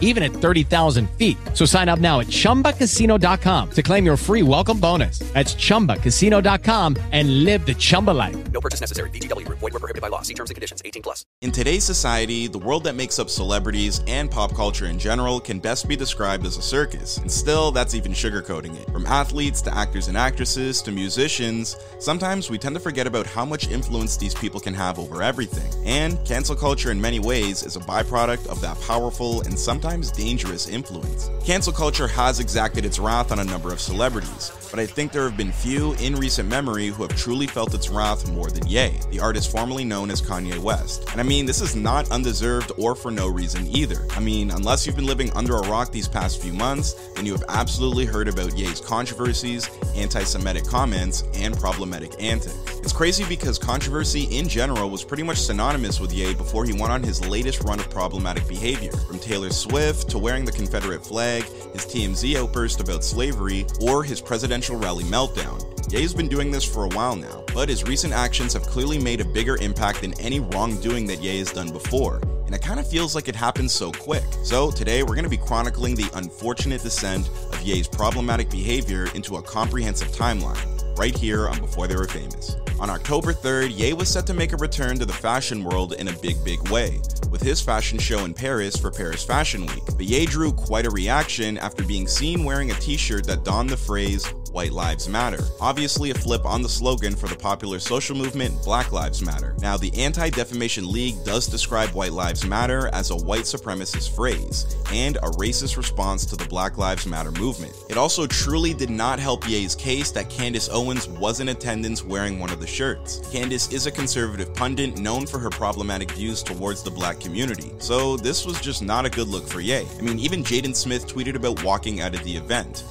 even at 30,000 feet. So sign up now at chumbacasino.com to claim your free welcome bonus. That's chumbacasino.com and live the Chumba life. No purchase necessary. VGW Group. Void were prohibited by law. See terms and conditions. 18 plus. In today's society, the world that makes up celebrities and pop culture in general can best be described as a circus. And still, that's even sugarcoating it. From athletes to actors and actresses to musicians, sometimes we tend to forget about how much influence these people can have over everything. And cancel culture in many ways is a byproduct of that powerful and sometimes dangerous influence. Cancel culture has exacted its wrath on a number of celebrities, but I think there have been few in recent memory who have truly felt its wrath more than Ye, the artist formerly known as Kanye West. And I mean, this is not undeserved or for no reason either. I mean, unless you've been living under a rock these past few months, then you have absolutely heard about Ye's controversies, anti Semitic comments, and problematic antics. It's crazy because controversy in general was pretty much synonymous with Ye before he went on his latest run of problematic behavior, from Taylor Swift to wearing the Confederate flag, his TMZ outburst about slavery, or his presidential rally meltdown. Ye's been doing this for a while now, but his recent actions have clearly made a bigger impact than any wrongdoing that Ye has done before, and it kind of feels like it happened so quick. So today we're going to be chronicling the unfortunate descent of Ye's problematic behavior into a comprehensive timeline, right here on Before They Were Famous. On October 3rd, Ye was set to make a return to the fashion world in a big, big way, with his fashion show in Paris for Paris Fashion Week. But Ye drew quite a reaction after being seen wearing a t shirt that donned the phrase, White Lives Matter. Obviously, a flip on the slogan for the popular social movement Black Lives Matter. Now, the Anti Defamation League does describe White Lives Matter as a white supremacist phrase and a racist response to the Black Lives Matter movement. It also truly did not help Ye's case that Candace Owens was in attendance wearing one of the shirts. Candace is a conservative pundit known for her problematic views towards the black community, so this was just not a good look for Ye. I mean, even Jaden Smith tweeted about walking out of the event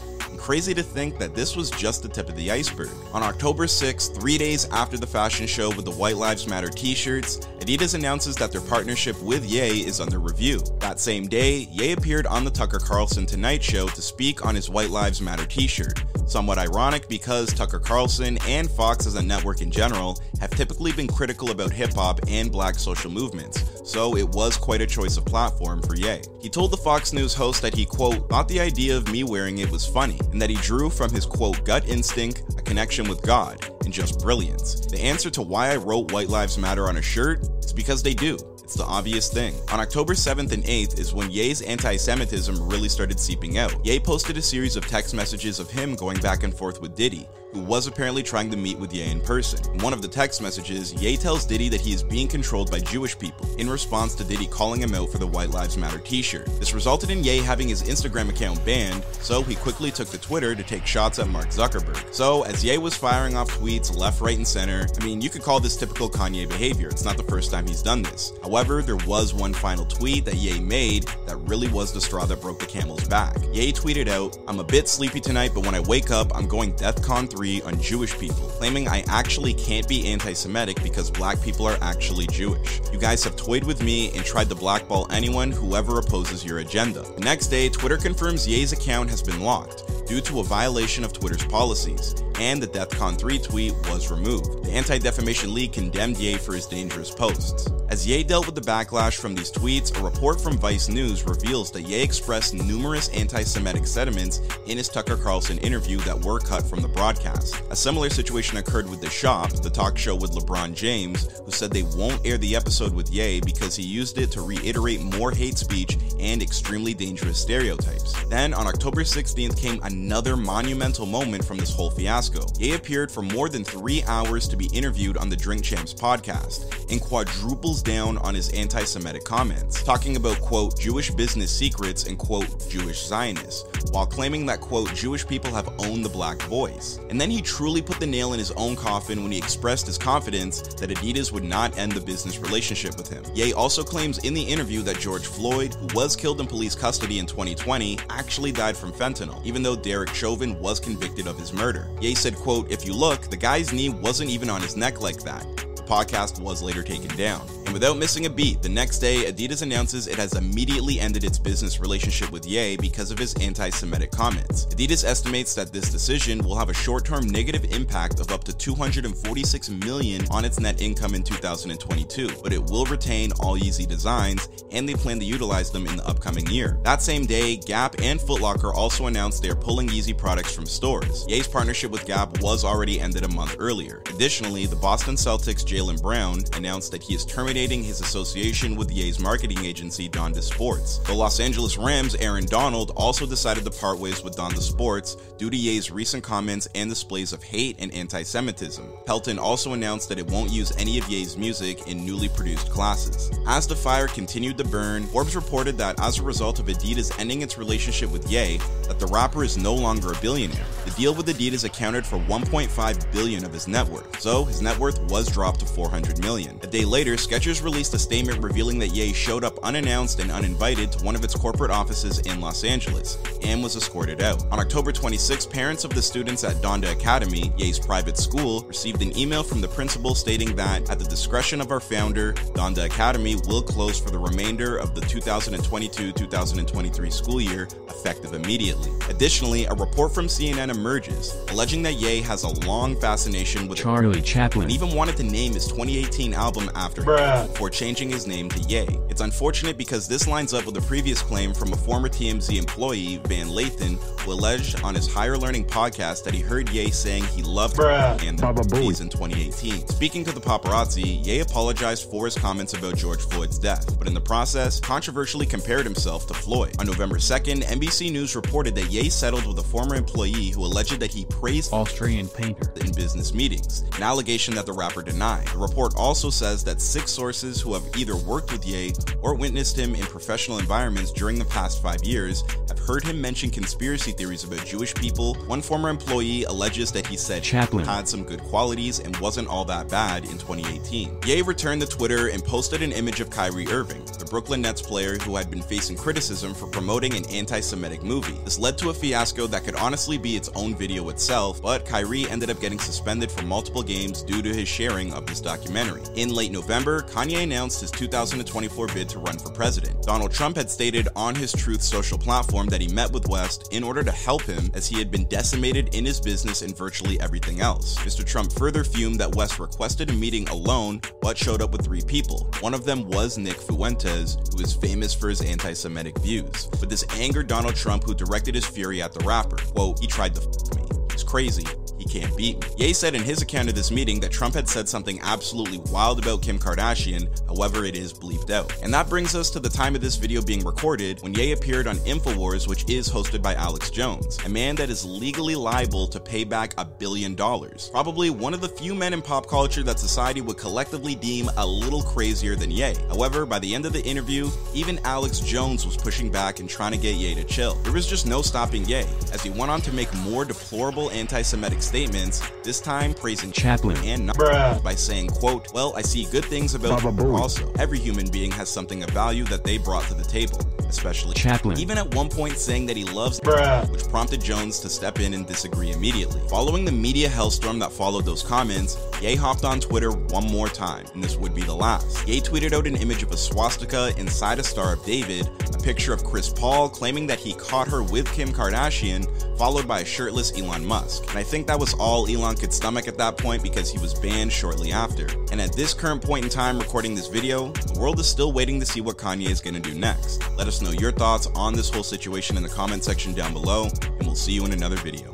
crazy to think that this was just the tip of the iceberg. On October 6th, three days after the fashion show with the White Lives Matter t shirts, Adidas announces that their partnership with Ye is under review. That same day, Ye appeared on the Tucker Carlson Tonight Show to speak on his White Lives Matter t shirt. Somewhat ironic because Tucker Carlson and Fox as a network in general have typically been critical about hip hop and black social movements, so it was quite a choice of platform for Ye. He told the Fox News host that he, quote, thought the idea of me wearing it was funny, and that he drew from his, quote, gut instinct, a connection with God, and just brilliance. The answer to why I wrote White Lives Matter on a shirt is because they do. It's the obvious thing. On October 7th and 8th is when Ye's anti Semitism really started seeping out. Ye posted a series of text messages of him going back and forth with Diddy, who was apparently trying to meet with Ye in person. In one of the text messages, Ye tells Diddy that he is being controlled by Jewish people, in response to Diddy calling him out for the White Lives Matter t shirt. This resulted in Ye having his Instagram account banned, so he quickly took to Twitter to take shots at Mark Zuckerberg. So, as Ye was firing off tweets left, right, and center, I mean, you could call this typical Kanye behavior. It's not the first time he's done this. However, there was one final tweet that Ye made that really was the straw that broke the camel's back. Ye tweeted out, I'm a bit sleepy tonight, but when I wake up, I'm going DEFCON 3 on Jewish people, claiming I actually can't be anti Semitic because black people are actually Jewish. You guys have toyed with me and tried to blackball anyone whoever opposes your agenda. The next day, Twitter confirms Ye's account has been locked due to a violation of Twitter's policies, and the DEFCON 3 tweet was removed. The Anti Defamation League condemned Ye for his dangerous posts. As Ye dealt with the backlash from these tweets, a report from Vice News reveals that Ye expressed numerous anti Semitic sentiments in his Tucker Carlson interview that were cut from the broadcast. A similar situation occurred with The Shop, the talk show with LeBron James, who said they won't air the episode with Ye because he used it to reiterate more hate speech and extremely dangerous stereotypes. Then, on October 16th, came another monumental moment from this whole fiasco. Ye appeared for more than three hours to be interviewed on the Drink Champs podcast and quadruples down on his anti Semitic comments, talking about, quote, Jewish business secrets and, quote, Jewish Zionists, while claiming that, quote, Jewish people have owned the black voice. And then he truly put the nail in his own coffin when he expressed his confidence that Adidas would not end the business relationship with him. Ye also claims in the interview that George Floyd, who was killed in police custody in 2020, actually died from fentanyl, even though Derek Chauvin was convicted of his murder. Ye said, quote, if you look, the guy's knee wasn't even on his neck like that. The podcast was later taken down. And without missing a beat, the next day, Adidas announces it has immediately ended its business relationship with Ye because of his anti Semitic comments. Adidas estimates that this decision will have a short term negative impact of up to 246 million on its net income in 2022, but it will retain all Yeezy designs and they plan to utilize them in the upcoming year. That same day, Gap and Foot Locker also announced they are pulling Yeezy products from stores. Ye's partnership with Gap was already ended a month earlier. Additionally, the Boston Celtics Jaylen Brown announced that he is terminating his association with Ye's marketing agency Donda Sports. The Los Angeles Rams Aaron Donald also decided to part ways with Donda Sports due to Ye's recent comments and displays of hate and anti-Semitism. Peloton also announced that it won't use any of Ye's music in newly produced classes. As the fire continued to burn, Forbes reported that as a result of Adidas ending its relationship with Ye, that the rapper is no longer a billionaire. The deal with Adidas accounted for 1.5 billion of his net worth, so his net worth was dropped to 400 million. A day later, Skechers released a statement revealing that Ye showed up unannounced and uninvited to one of its corporate offices in Los Angeles and was escorted out. On October 26, parents of the students at Donda Academy, Ye's private school, received an email from the principal stating that, at the discretion of our founder, Donda Academy will close for the remainder of the 2022-2023 school year, effective immediately. Additionally, a report from CNN emerges, alleging that Ye has a long fascination with Charlie Chaplin. and even wanted to name his 2018 album after him Bruh. before changing his name to Ye. It's unfortunate because this lines up with a previous claim from a former TMZ employee, Van Lathan, who alleged on his Higher Learning podcast that he heard Ye saying he loved Bruh. and the Baba in 2018. Speaking to the paparazzi, Ye apologized for his comments about George Floyd's death, but in the process, controversially compared himself to Floyd. On November 2nd, NBC News reported that Ye settled with a former employee who alleged that he praised Austrian painter. in business meetings, an allegation that the rapper denied. The report also says that six sources who have either worked with Ye or witnessed him in professional environments during the past five years heard him mention conspiracy theories about Jewish people. One former employee alleges that he said Chaplin. had some good qualities and wasn't all that bad in 2018. Ye returned to Twitter and posted an image of Kyrie Irving, the Brooklyn Nets player who had been facing criticism for promoting an anti Semitic movie. This led to a fiasco that could honestly be its own video itself, but Kyrie ended up getting suspended for multiple games due to his sharing of this documentary. In late November, Kanye announced his 2024 bid to run for president. Donald Trump had stated on his Truth social platform that he met with West in order to help him as he had been decimated in his business and virtually everything else. Mr. Trump further fumed that West requested a meeting alone but showed up with three people. One of them was Nick Fuentes, who is famous for his anti Semitic views. But this angered Donald Trump, who directed his fury at the rapper. Quote, he tried to f me. He's crazy. He can't beat me. Ye said in his account of this meeting that Trump had said something absolutely wild about Kim Kardashian, however, it is bleeped out. And that brings us to the time of this video being recorded when Ye appeared on InfoWars, which is hosted by Alex Jones, a man that is legally liable to pay back a billion dollars. Probably one of the few men in pop culture that society would collectively deem a little crazier than Ye. However, by the end of the interview, even Alex Jones was pushing back and trying to get Ye to chill. There was just no stopping Ye, as he went on to make more deplorable anti-Semitic statements, this time praising Chaplin. and not Bruh. by saying, quote, Well, I see good things about Baba you. Booey. Also, every human being has something of value that they brought to the table, especially Chaplin. Even at one point saying that he loves Bruh. which prompted Jones to step in and disagree immediately. Following the media hellstorm that followed those comments, Ye hopped on Twitter one more time, and this would be the last. Ye tweeted out an image of a swastika inside a Star of David, a picture of Chris Paul claiming that he caught her with Kim Kardashian, followed by a shirtless Elon Musk. And I think that was all Elon could stomach at that point because he was banned shortly after. And at this current point in time recording this video, the world is still waiting to see what Kanye is going to do next. Let us know your thoughts on this whole situation in the comment section down below, and we'll see you in another video.